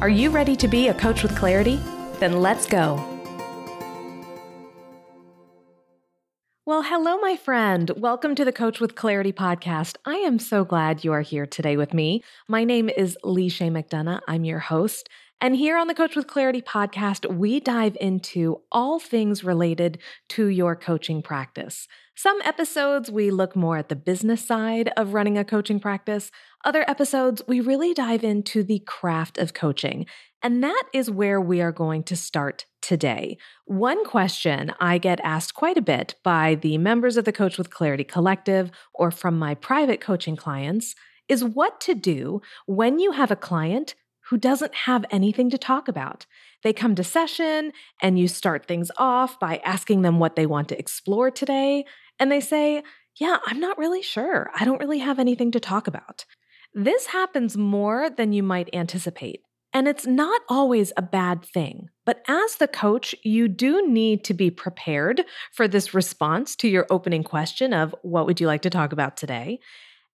Are you ready to be a coach with clarity? Then let's go. Well, hello, my friend. Welcome to the Coach with Clarity podcast. I am so glad you are here today with me. My name is Leisha McDonough. I'm your host. And here on the Coach with Clarity podcast, we dive into all things related to your coaching practice. Some episodes, we look more at the business side of running a coaching practice. Other episodes, we really dive into the craft of coaching. And that is where we are going to start today. One question I get asked quite a bit by the members of the Coach with Clarity Collective or from my private coaching clients is what to do when you have a client who doesn't have anything to talk about. They come to session and you start things off by asking them what they want to explore today. And they say, Yeah, I'm not really sure. I don't really have anything to talk about. This happens more than you might anticipate. And it's not always a bad thing. But as the coach, you do need to be prepared for this response to your opening question of what would you like to talk about today?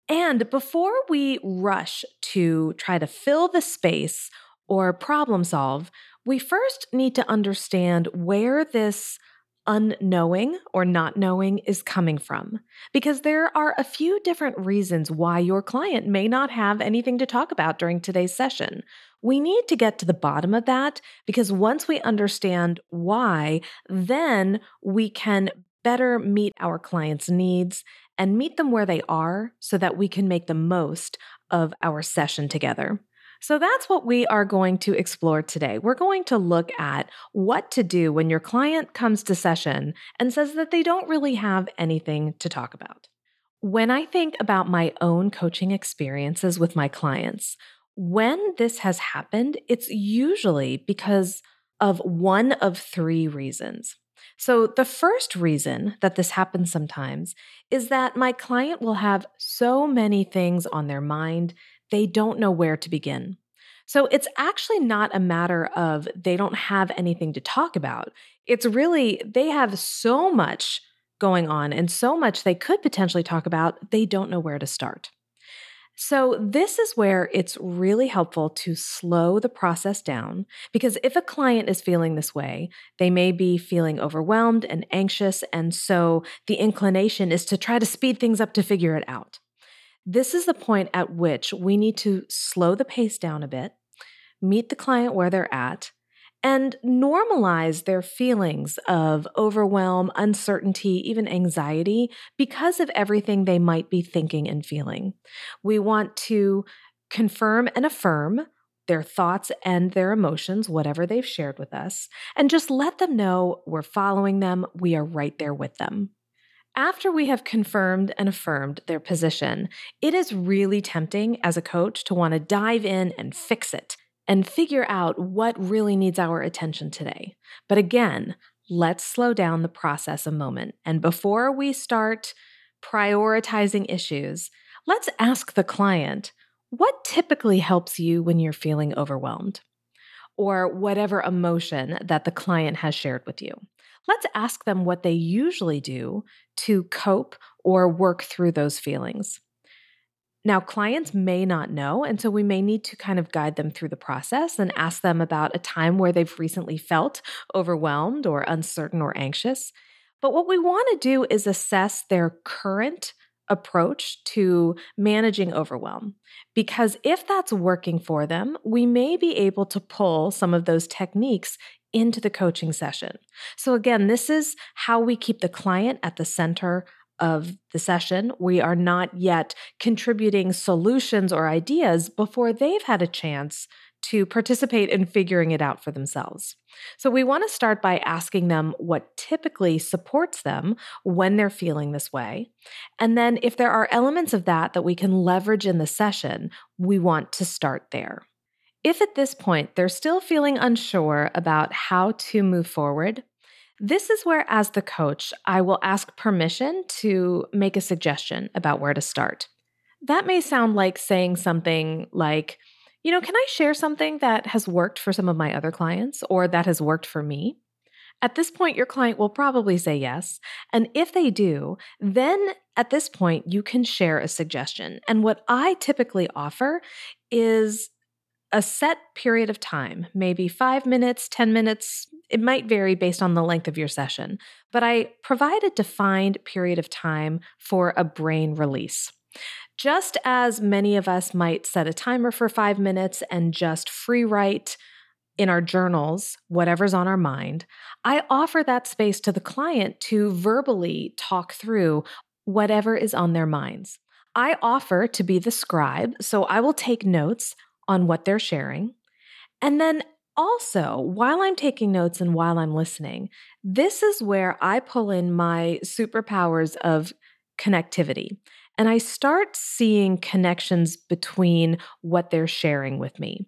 And before we rush to try to fill the space or problem solve, we first need to understand where this unknowing or not knowing is coming from. Because there are a few different reasons why your client may not have anything to talk about during today's session. We need to get to the bottom of that because once we understand why, then we can better meet our clients' needs and meet them where they are so that we can make the most of our session together. So that's what we are going to explore today. We're going to look at what to do when your client comes to session and says that they don't really have anything to talk about. When I think about my own coaching experiences with my clients, when this has happened, it's usually because of one of three reasons. So, the first reason that this happens sometimes is that my client will have so many things on their mind, they don't know where to begin. So, it's actually not a matter of they don't have anything to talk about. It's really they have so much going on and so much they could potentially talk about, they don't know where to start. So, this is where it's really helpful to slow the process down because if a client is feeling this way, they may be feeling overwhelmed and anxious. And so the inclination is to try to speed things up to figure it out. This is the point at which we need to slow the pace down a bit, meet the client where they're at, and normalize their feelings of overwhelm, uncertainty, even anxiety because of everything they might be thinking and feeling. We want to confirm and affirm their thoughts and their emotions, whatever they've shared with us, and just let them know we're following them, we are right there with them. After we have confirmed and affirmed their position, it is really tempting as a coach to want to dive in and fix it and figure out what really needs our attention today. But again, let's slow down the process a moment. And before we start prioritizing issues, let's ask the client what typically helps you when you're feeling overwhelmed? Or whatever emotion that the client has shared with you. Let's ask them what they usually do to cope or work through those feelings. Now, clients may not know, and so we may need to kind of guide them through the process and ask them about a time where they've recently felt overwhelmed or uncertain or anxious. But what we want to do is assess their current approach to managing overwhelm. Because if that's working for them, we may be able to pull some of those techniques into the coaching session. So, again, this is how we keep the client at the center of the session. We are not yet contributing solutions or ideas before they've had a chance to participate in figuring it out for themselves. So, we want to start by asking them what typically supports them when they're feeling this way. And then, if there are elements of that that we can leverage in the session, we want to start there. If at this point they're still feeling unsure about how to move forward, this is where, as the coach, I will ask permission to make a suggestion about where to start. That may sound like saying something like, you know, can I share something that has worked for some of my other clients or that has worked for me? At this point, your client will probably say yes. And if they do, then at this point, you can share a suggestion. And what I typically offer is a set period of time, maybe five minutes, 10 minutes. It might vary based on the length of your session, but I provide a defined period of time for a brain release. Just as many of us might set a timer for five minutes and just free write in our journals whatever's on our mind, I offer that space to the client to verbally talk through whatever is on their minds. I offer to be the scribe, so I will take notes on what they're sharing. And then also, while I'm taking notes and while I'm listening, this is where I pull in my superpowers of connectivity. And I start seeing connections between what they're sharing with me.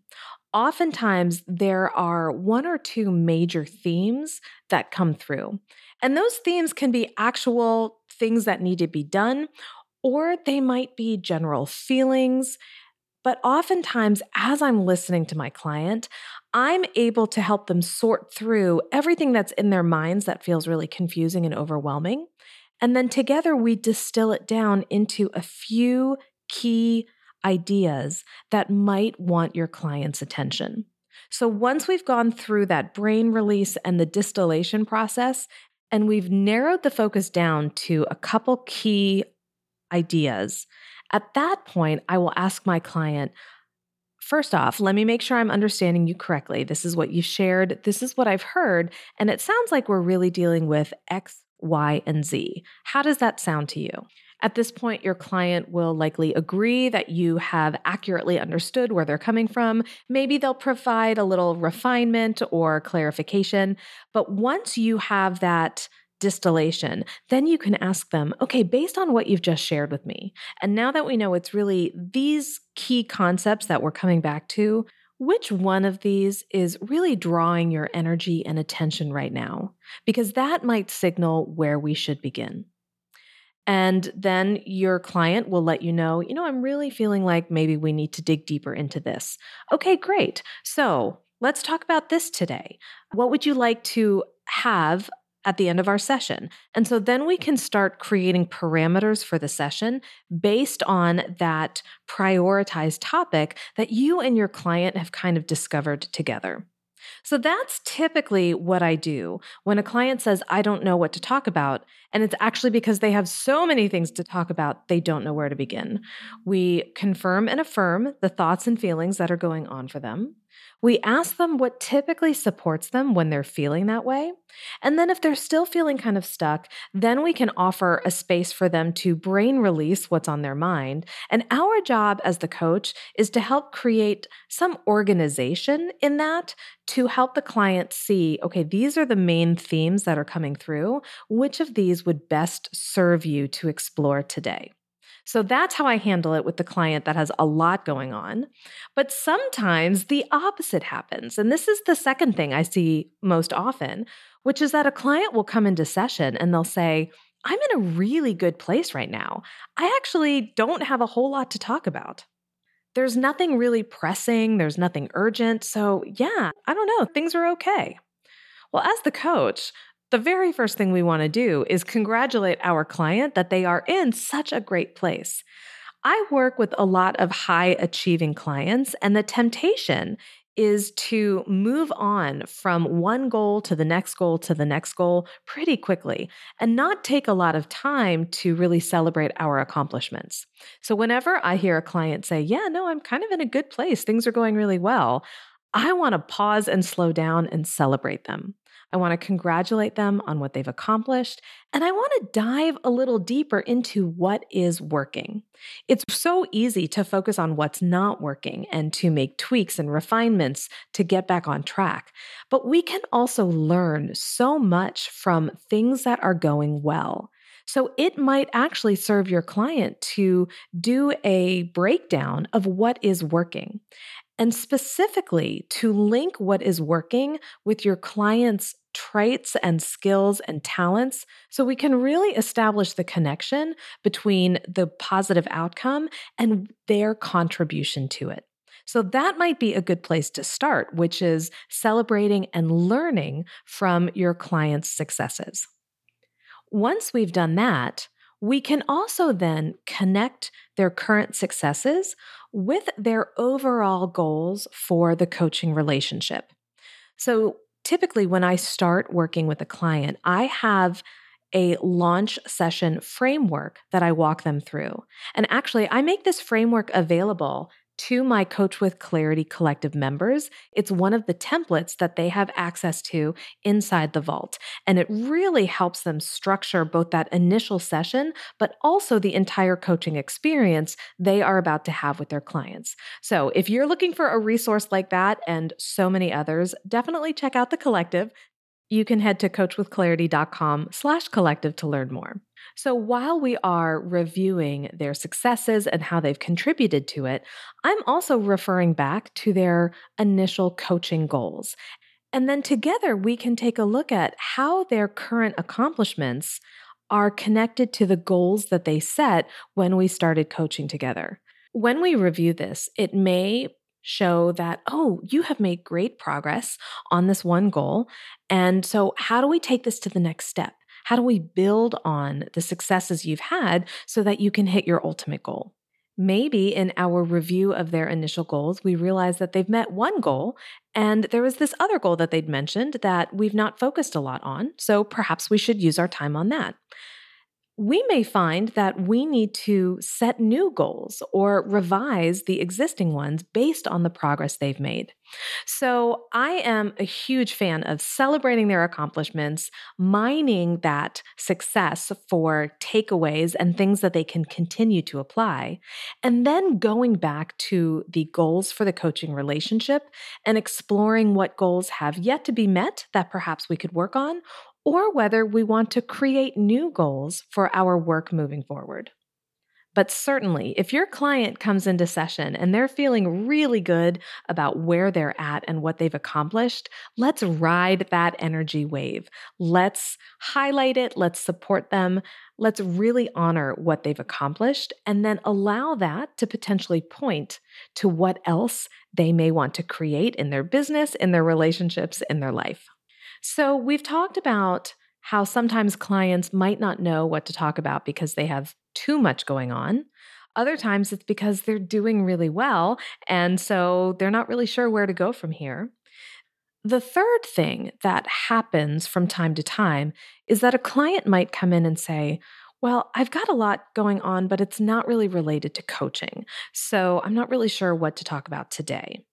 Oftentimes, there are one or two major themes that come through. And those themes can be actual things that need to be done, or they might be general feelings. But oftentimes, as I'm listening to my client, I'm able to help them sort through everything that's in their minds that feels really confusing and overwhelming. And then together we distill it down into a few key ideas that might want your client's attention. So once we've gone through that brain release and the distillation process, and we've narrowed the focus down to a couple key ideas, at that point, I will ask my client, First off, let me make sure I'm understanding you correctly. This is what you shared. This is what I've heard. And it sounds like we're really dealing with X, Y, and Z. How does that sound to you? At this point, your client will likely agree that you have accurately understood where they're coming from. Maybe they'll provide a little refinement or clarification. But once you have that distillation, then you can ask them, okay, based on what you've just shared with me, and now that we know it's really these key concepts that we're coming back to, which one of these is really drawing your energy and attention right now? Because that might signal where we should begin. And then your client will let you know, you know, I'm really feeling like maybe we need to dig deeper into this. Okay, great. So let's talk about this today. What would you like to have at the end of our session. And so then we can start creating parameters for the session based on that prioritized topic that you and your client have kind of discovered together. So that's typically what I do when a client says, I don't know what to talk about. And it's actually because they have so many things to talk about, they don't know where to begin. We confirm and affirm the thoughts and feelings that are going on for them. We ask them what typically supports them when they're feeling that way. And then, if they're still feeling kind of stuck, then we can offer a space for them to brain release what's on their mind. And our job as the coach is to help create some organization in that to help the client see okay, these are the main themes that are coming through. Which of these would best serve you to explore today? So that's how I handle it with the client that has a lot going on. But sometimes the opposite happens. And this is the second thing I see most often, which is that a client will come into session and they'll say, I'm in a really good place right now. I actually don't have a whole lot to talk about. There's nothing really pressing, there's nothing urgent. So, yeah, I don't know, things are okay. Well, as the coach, the very first thing we want to do is congratulate our client that they are in such a great place. I work with a lot of high achieving clients, and the temptation is to move on from one goal to the next goal to the next goal pretty quickly and not take a lot of time to really celebrate our accomplishments. So, whenever I hear a client say, Yeah, no, I'm kind of in a good place, things are going really well, I want to pause and slow down and celebrate them. I want to congratulate them on what they've accomplished, and I want to dive a little deeper into what is working. It's so easy to focus on what's not working and to make tweaks and refinements to get back on track, but we can also learn so much from things that are going well. So it might actually serve your client to do a breakdown of what is working. And specifically to link what is working with your client's traits and skills and talents so we can really establish the connection between the positive outcome and their contribution to it. So that might be a good place to start, which is celebrating and learning from your client's successes. Once we've done that, we can also then connect their current successes with their overall goals for the coaching relationship. So typically, when I start working with a client, I have a launch session framework that I walk them through. And actually, I make this framework available to my Coach with Clarity Collective members. It's one of the templates that they have access to inside the vault. And it really helps them structure both that initial session, but also the entire coaching experience they are about to have with their clients. So if you're looking for a resource like that and so many others, definitely check out the collective. You can head to coachwithclarity.com slash collective to learn more. So while we are reviewing their successes and how they've contributed to it, I'm also referring back to their initial coaching goals. And then together we can take a look at how their current accomplishments are connected to the goals that they set when we started coaching together. When we review this, it may show that, oh, you have made great progress on this one goal. And so, how do we take this to the next step? How do we build on the successes you've had so that you can hit your ultimate goal? Maybe in our review of their initial goals, we realize that they've met one goal and there was this other goal that they'd mentioned that we've not focused a lot on. So perhaps we should use our time on that we may find that we need to set new goals or revise the existing ones based on the progress they've made. So, I am a huge fan of celebrating their accomplishments, mining that success for takeaways and things that they can continue to apply, and then going back to the goals for the coaching relationship and exploring what goals have yet to be met that perhaps we could work on or whether we want to create new goals for our work moving forward. But certainly, if your client comes into session and they're feeling really good about where they're at and what they've accomplished, let's ride that energy wave. Let's highlight it, let's support them, let's really honor what they've accomplished, and then allow that to potentially point to what else they may want to create in their business, in their relationships, in their life. So, we've talked about how sometimes clients might not know what to talk about because they have too much going on. Other times it's because they're doing really well, and so they're not really sure where to go from here. The third thing that happens from time to time is that a client might come in and say, well, I've got a lot going on, but it's not really related to coaching. So I'm not really sure what to talk about today.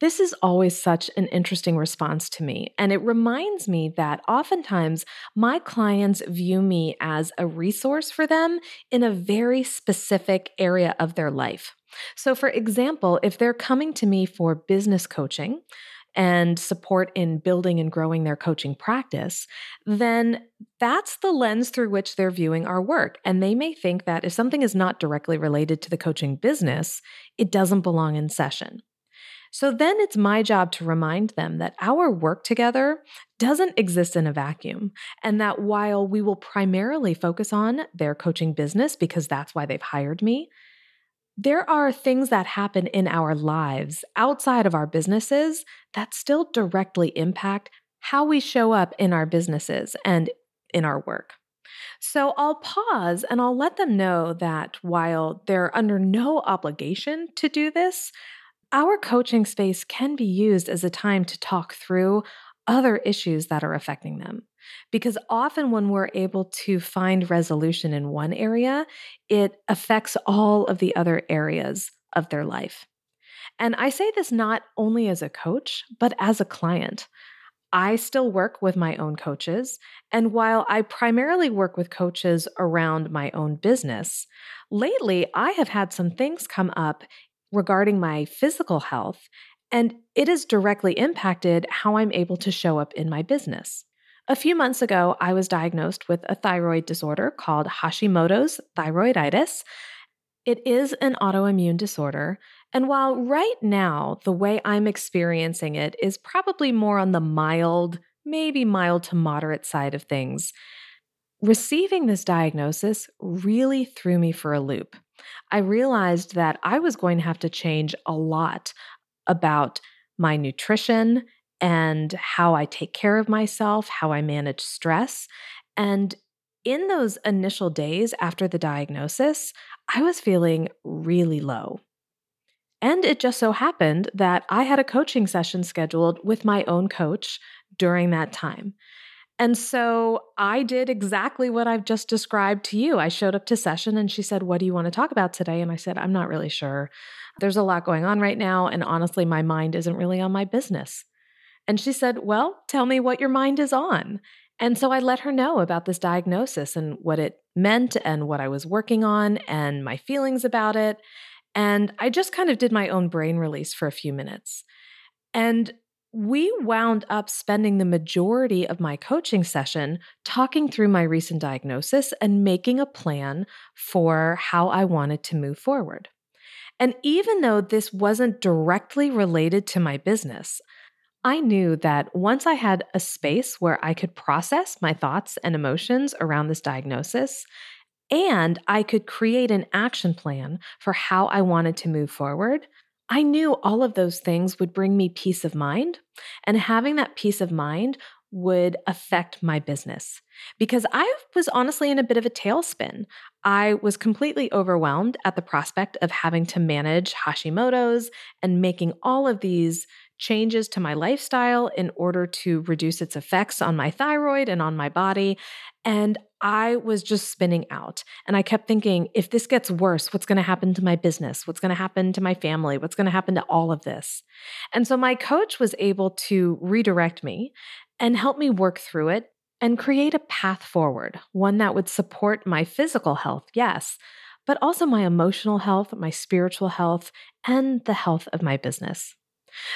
This is always such an interesting response to me, and it reminds me that oftentimes my clients view me as a resource for them in a very specific area of their life. So, for example, if they're coming to me for business coaching, and support in building and growing their coaching practice, then that's the lens through which they're viewing our work. And they may think that if something is not directly related to the coaching business, it doesn't belong in session. So then it's my job to remind them that our work together doesn't exist in a vacuum, and that while we will primarily focus on their coaching business because that's why they've hired me, there are things that happen in our lives outside of our businesses that still directly impact how we show up in our businesses and in our work. So I'll pause and I'll let them know that while they're under no obligation to do this, our coaching space can be used as a time to talk through other issues that are affecting them. Because often, when we're able to find resolution in one area, it affects all of the other areas of their life. And I say this not only as a coach, but as a client. I still work with my own coaches. And while I primarily work with coaches around my own business, lately I have had some things come up regarding my physical health, and it has directly impacted how I'm able to show up in my business. A few months ago, I was diagnosed with a thyroid disorder called Hashimoto's thyroiditis. It is an autoimmune disorder, And while right now, the way I'm experiencing it is probably more on the mild, maybe mild to moderate side of things, receiving this diagnosis really threw me for a loop. I realized that I was going to have to change a lot about my nutrition and how I take care of myself, how I manage stress. And in those initial days after the diagnosis, I was feeling really low. And it just so happened that I had a coaching session scheduled with my own coach during that time. And so I did exactly what I've just described to you. I showed up to session and she said, What do you want to talk about today? And I said, I'm not really sure. There's a lot going on right now. And honestly, my mind isn't really on my business. And she said, Well, tell me what your mind is on. And so I let her know about this diagnosis and what it meant and what I was working on and my feelings about it. And I just kind of did my own brain release for a few minutes. And we wound up spending the majority of my coaching session talking through my recent diagnosis and making a plan for how I wanted to move forward. And even though this wasn't directly related to my business, I knew that once I had a space where I could process my thoughts and emotions around this diagnosis, and I could create an action plan for how I wanted to move forward, I knew all of those things would bring me peace of mind. And having that peace of mind would affect my business because I was honestly in a bit of a tailspin. I was completely overwhelmed at the prospect of having to manage Hashimoto's and making all of these changes to my lifestyle in order to reduce its effects on my thyroid and on my body. And I was just spinning out. And I kept thinking, if this gets worse, what's going to happen to my business? What's going to happen to my family? What's going to happen to all of this? And so my coach was able to redirect me and help me work through it and create a path forward, one that would support my physical health, yes, but also my emotional health, my spiritual health, and the health of my business.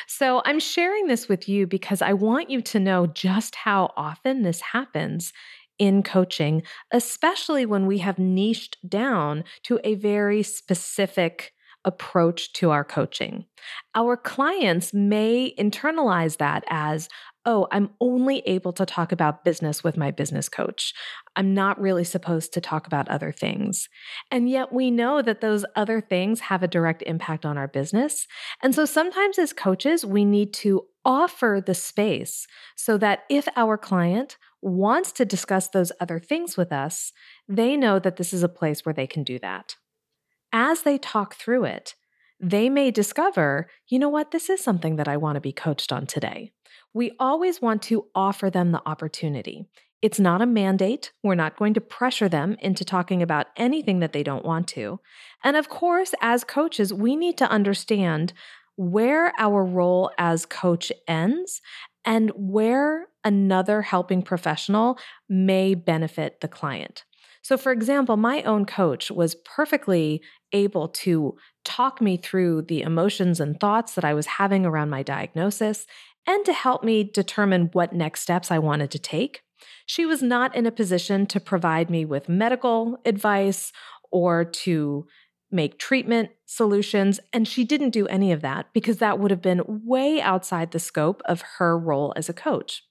So I'm sharing this with you because I want you to know just how often this happens in coaching, especially when we have niched down to a very specific approach to our coaching. Our clients may internalize that as, oh, I'm only able to talk about business with my business coach. I'm not really supposed to talk about other things. And yet we know that those other things have a direct impact on our business. And so sometimes as coaches, we need to offer the space so that if our client wants to discuss those other things with us, they know that this is a place where they can do that. As they talk through it, they may discover, you know what, this is something that I want to be coached on today. We always want to offer them the opportunity. It's not a mandate. We're not going to pressure them into talking about anything that they don't want to. And of course, as coaches, we need to understand where our role as coach ends and where another helping professional may benefit the client. So, for example, my own coach was perfectly able to talk me through the emotions and thoughts that I was having around my diagnosis and to help me determine what next steps I wanted to take. She was not in a position to provide me with medical advice or to make treatment solutions. And she didn't do any of that because that would have been way outside the scope of her role as a coach.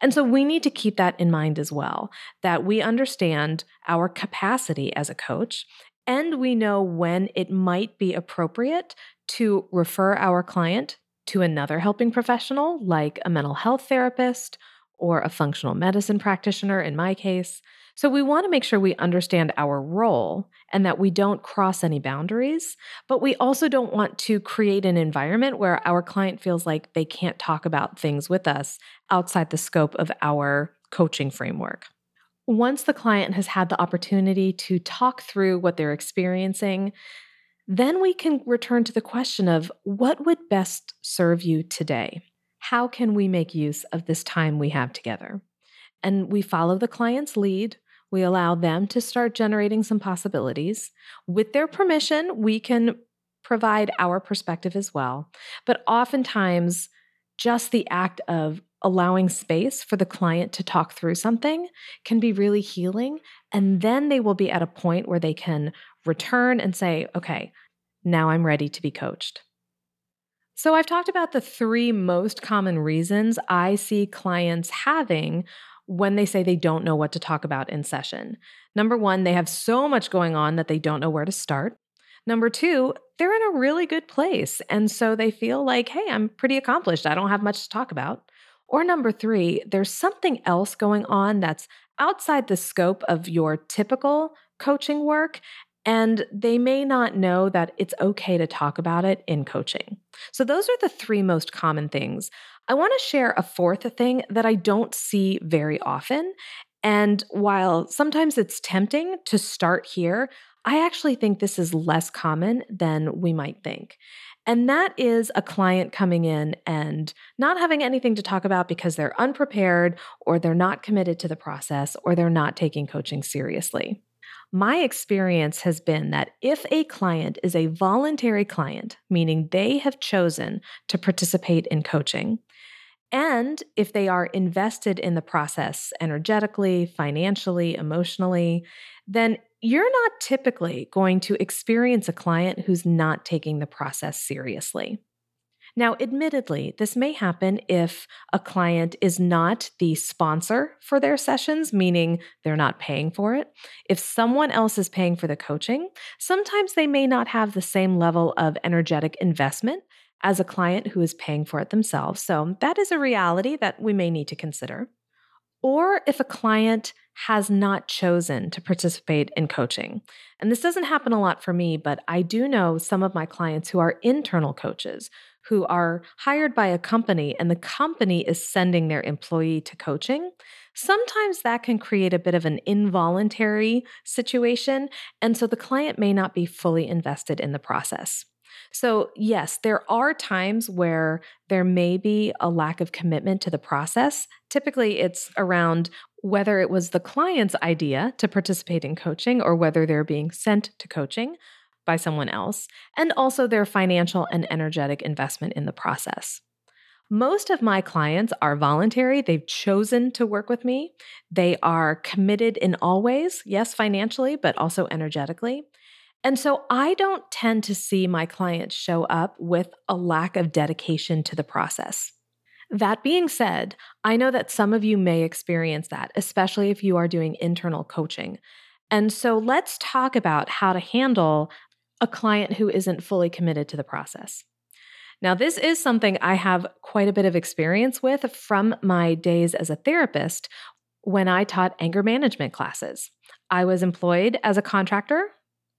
And so we need to keep that in mind as well that we understand our capacity as a coach and we know when it might be appropriate to refer our client to another helping professional, like a mental health therapist or a functional medicine practitioner, in my case. So we want to make sure we understand our role and that we don't cross any boundaries, but we also don't want to create an environment where our client feels like they can't talk about things with us outside the scope of our coaching framework. Once the client has had the opportunity to talk through what they're experiencing, then we can return to the question of what would best serve you today? How can we make use of this time we have together? And we follow the client's lead. We allow them to start generating some possibilities. With their permission, we can provide our perspective as well. But oftentimes, just the act of allowing space for the client to talk through something can be really healing. And then they will be at a point where they can return and say, okay, now I'm ready to be coached. So, I've talked about the three most common reasons I see clients having when they say they don't know what to talk about in session. Number one, they have so much going on that they don't know where to start. Number two, they're in a really good place. And so they feel like, hey, I'm pretty accomplished. I don't have much to talk about. Or number three, there's something else going on that's outside the scope of your typical coaching work. And they may not know that it's okay to talk about it in coaching. So, those are the three most common things. I want to share a fourth thing that I don't see very often. And while sometimes it's tempting to start here, I actually think this is less common than we might think. And that is a client coming in and not having anything to talk about because they're unprepared or they're not committed to the process or they're not taking coaching seriously. My experience has been that if a client is a voluntary client, meaning they have chosen to participate in coaching, and if they are invested in the process energetically, financially, emotionally, then you're not typically going to experience a client who's not taking the process seriously. Now, admittedly, this may happen if a client is not the sponsor for their sessions, meaning they're not paying for it. If someone else is paying for the coaching, sometimes they may not have the same level of energetic investment as a client who is paying for it themselves. So, that is a reality that we may need to consider. Or if a client has not chosen to participate in coaching. And this doesn't happen a lot for me, but I do know some of my clients who are internal coaches who are hired by a company and the company is sending their employee to coaching. Sometimes that can create a bit of an involuntary situation. And so the client may not be fully invested in the process. So, yes, there are times where there may be a lack of commitment to the process. Typically, it's around whether it was the client's idea to participate in coaching or whether they're being sent to coaching by someone else, and also their financial and energetic investment in the process. Most of my clients are voluntary. They've chosen to work with me. They are committed in all ways, yes, financially, but also energetically. And so I don't tend to see my clients show up with a lack of dedication to the process. That being said, I know that some of you may experience that, especially if you are doing internal coaching. And so let's talk about how to handle a client who isn't fully committed to the process. Now, this is something I have quite a bit of experience with from my days as a therapist when I taught anger management classes. I was employed as a contractor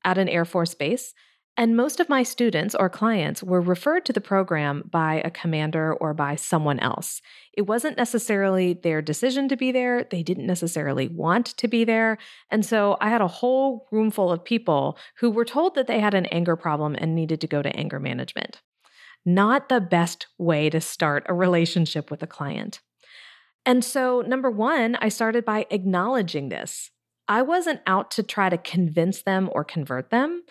at an Air Force base, and most of my students or clients were referred to the program by a commander or by someone else. It wasn't necessarily their decision to be there, they didn't necessarily want to be there. And so I had a whole room full of people who were told that they had an anger problem and needed to go to anger management. Not the best way to start a relationship with a client. And so, number one, I started by acknowledging this. I wasn't out to try to convince them or convert them.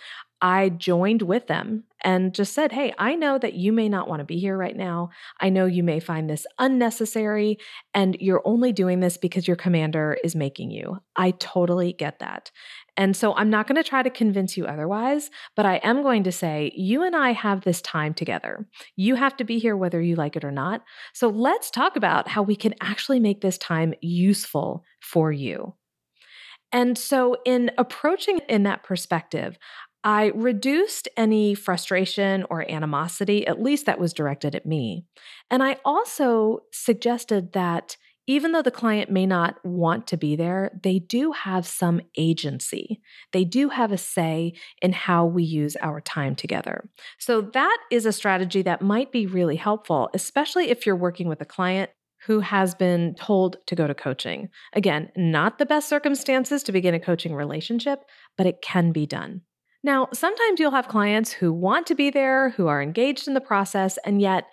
I joined with them and just said, Hey, I know that you may not want to be here right now. I know you may find this unnecessary, and you're only doing this because your commander is making you. I totally get that. And so I'm not going to try to convince you otherwise, but I am going to say, you and I have this time together. You have to be here whether you like it or not. So let's talk about how we can actually make this time useful for you. And so, in approaching in that perspective, I reduced any frustration or animosity, at least that was directed at me. And I also suggested that even though the client may not want to be there, they do have some agency. They do have a say in how we use our time together. So, that is a strategy that might be really helpful, especially if you're working with a client who has been told to go to coaching. Again, not the best circumstances to begin a coaching relationship, but it can be done. Now, sometimes you'll have clients who want to be there, who are engaged in the process, and yet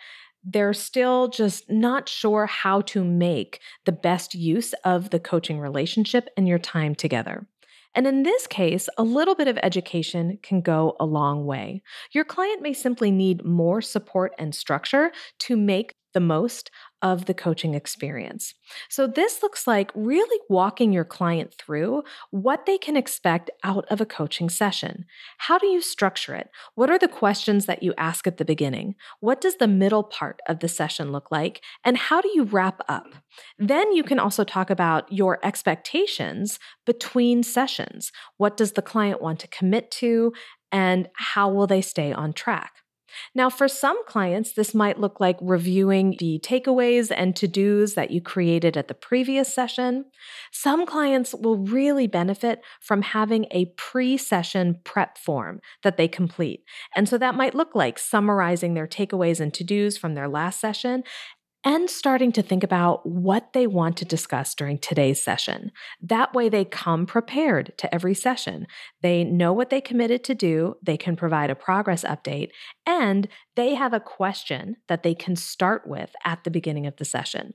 they're still just not sure how to make the best use of the coaching relationship and your time together. And in this case, a little bit of education can go a long way. Your client may simply need more support and structure to make the most of the coaching experience. So, this looks like really walking your client through what they can expect out of a coaching session. How do you structure it? What are the questions that you ask at the beginning? What does the middle part of the session look like? And how do you wrap up? Then you can also talk about your expectations between sessions. What does the client want to commit to? And how will they stay on track? Now, for some clients, this might look like reviewing the takeaways and to dos that you created at the previous session. Some clients will really benefit from having a pre session prep form that they complete. And so that might look like summarizing their takeaways and to dos from their last session and starting to think about what they want to discuss during today's session. That way, they come prepared to every session. They know what they committed to do, they can provide a progress update, and they have a question that they can start with at the beginning of the session.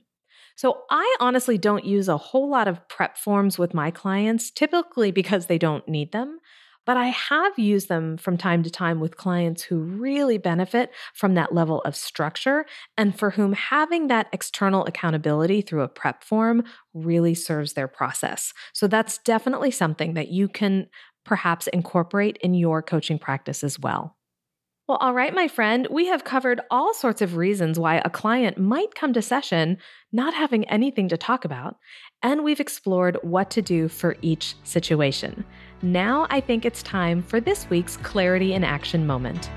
So, I honestly don't use a whole lot of prep forms with my clients, typically because they don't need them but I have used them from time to time with clients who really benefit from that level of structure and for whom having that external accountability through a prep form really serves their process. So that's definitely something that you can perhaps incorporate in your coaching practice as well. Well, all right, my friend, we have covered all sorts of reasons why a client might come to session not having anything to talk about, and we've explored what to do for each situation. Now I think it's time for this week's Clarity in Action moment.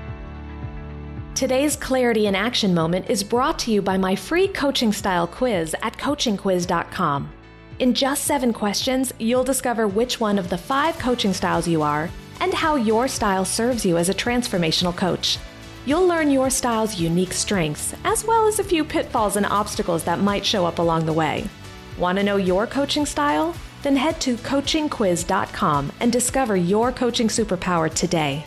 Today's Clarity in Action moment is brought to you by my free coaching style quiz at coachingquiz.com. In just seven questions, you'll discover which one of the five coaching styles you are and how your style serves you as a transformational coach. You'll learn your style's unique strengths, as well as a few pitfalls and obstacles that might show up along the way. Want to know your coaching style? Then head to coachingquiz.com and discover your coaching superpower today.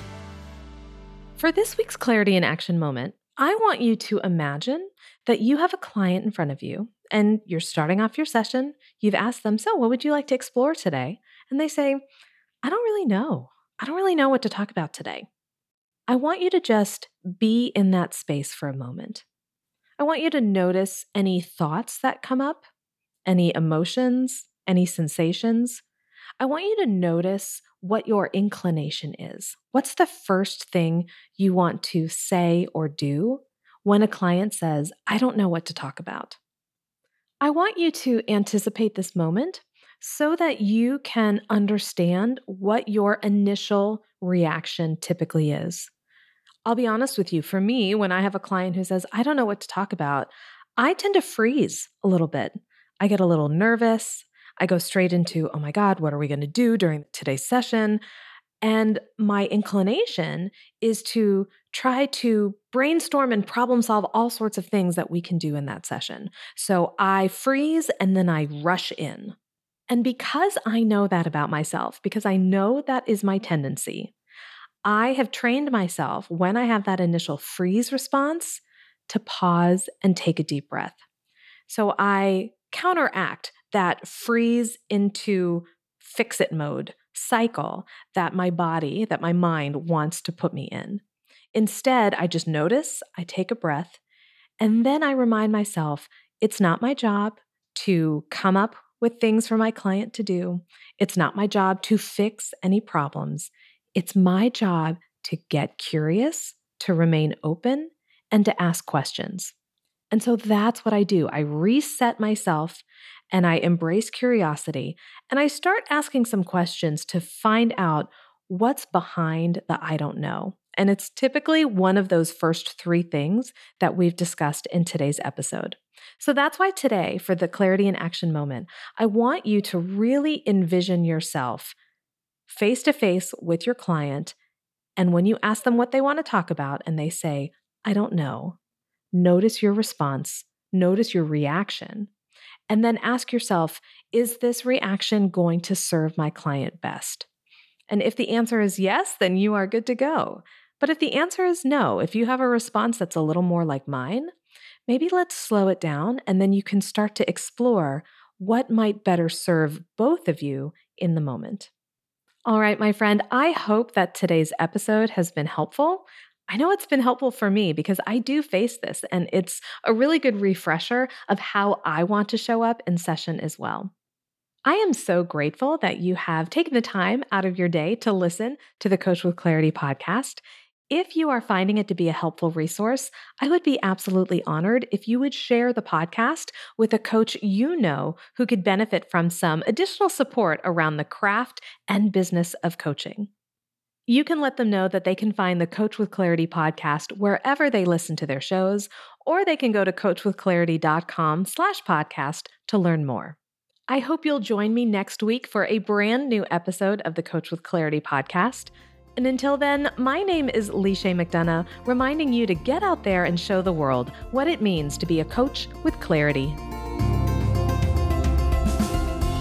For this week's Clarity in Action moment, I want you to imagine that you have a client in front of you and you're starting off your session. You've asked them, So, what would you like to explore today? And they say, I don't really know. I don't really know what to talk about today. I want you to just be in that space for a moment. I want you to notice any thoughts that come up, any emotions, any sensations, I want you to notice what your inclination is. What's the first thing you want to say or do when a client says, I don't know what to talk about? I want you to anticipate this moment so that you can understand what your initial reaction typically is. I'll be honest with you, for me, when I have a client who says, I don't know what to talk about, I tend to freeze a little bit. I get a little nervous. I go straight into, oh my God, what are we going to do during today's session? And my inclination is to try to brainstorm and problem solve all sorts of things that we can do in that session. So I freeze and then I rush in. And because I know that about myself, because I know that is my tendency, I have trained myself when I have that initial freeze response to pause and take a deep breath. So I counteract that freeze into fix it mode cycle that my body, that my mind wants to put me in. Instead, I just notice, I take a breath, and then I remind myself it's not my job to come up with things for my client to do. It's not my job to fix any problems. It's my job to get curious, to remain open, and to ask questions. And so that's what I do. I reset myself and I embrace curiosity and I start asking some questions to find out what's behind the I don't know. And it's typically one of those first three things that we've discussed in today's episode. So that's why today, for the Clarity in Action moment, I want you to really envision yourself face to face with your client. And when you ask them what they want to talk about and they say, I don't know, notice your response, notice your reaction, and then ask yourself is this reaction going to serve my client best? And if the answer is yes, then you are good to go. But if the answer is no, if you have a response that's a little more like mine, maybe let's slow it down and then you can start to explore what might better serve both of you in the moment. All right, my friend, I hope that today's episode has been helpful. I know it's been helpful for me because I do face this, and it's a really good refresher of how I want to show up in session as well. I am so grateful that you have taken the time out of your day to listen to the Coach with Clarity podcast. If you are finding it to be a helpful resource, I would be absolutely honored if you would share the podcast with a coach you know who could benefit from some additional support around the craft and business of coaching. You can let them know that they can find the Coach with Clarity podcast wherever they listen to their shows, or they can go to coachwithclarity.com slash podcast to learn more. I hope you'll join me next week for a brand new episode of the Coach with Clarity podcast. And until then, my name is Lisha McDonough, reminding you to get out there and show the world what it means to be a coach with clarity.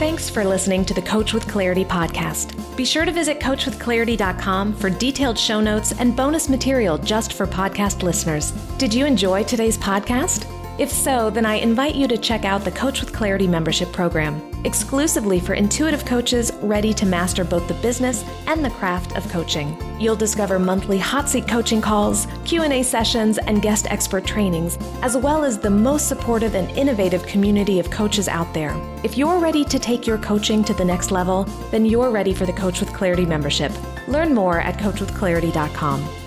Thanks for listening to the Coach with Clarity podcast. Be sure to visit coachwithclarity.com for detailed show notes and bonus material just for podcast listeners. Did you enjoy today's podcast? If so, then I invite you to check out the Coach with Clarity membership program, exclusively for intuitive coaches ready to master both the business and the craft of coaching. You'll discover monthly hot seat coaching calls, Q&A sessions, and guest expert trainings, as well as the most supportive and innovative community of coaches out there. If you're ready to take your coaching to the next level, then you're ready for the Coach with Clarity membership. Learn more at coachwithclarity.com.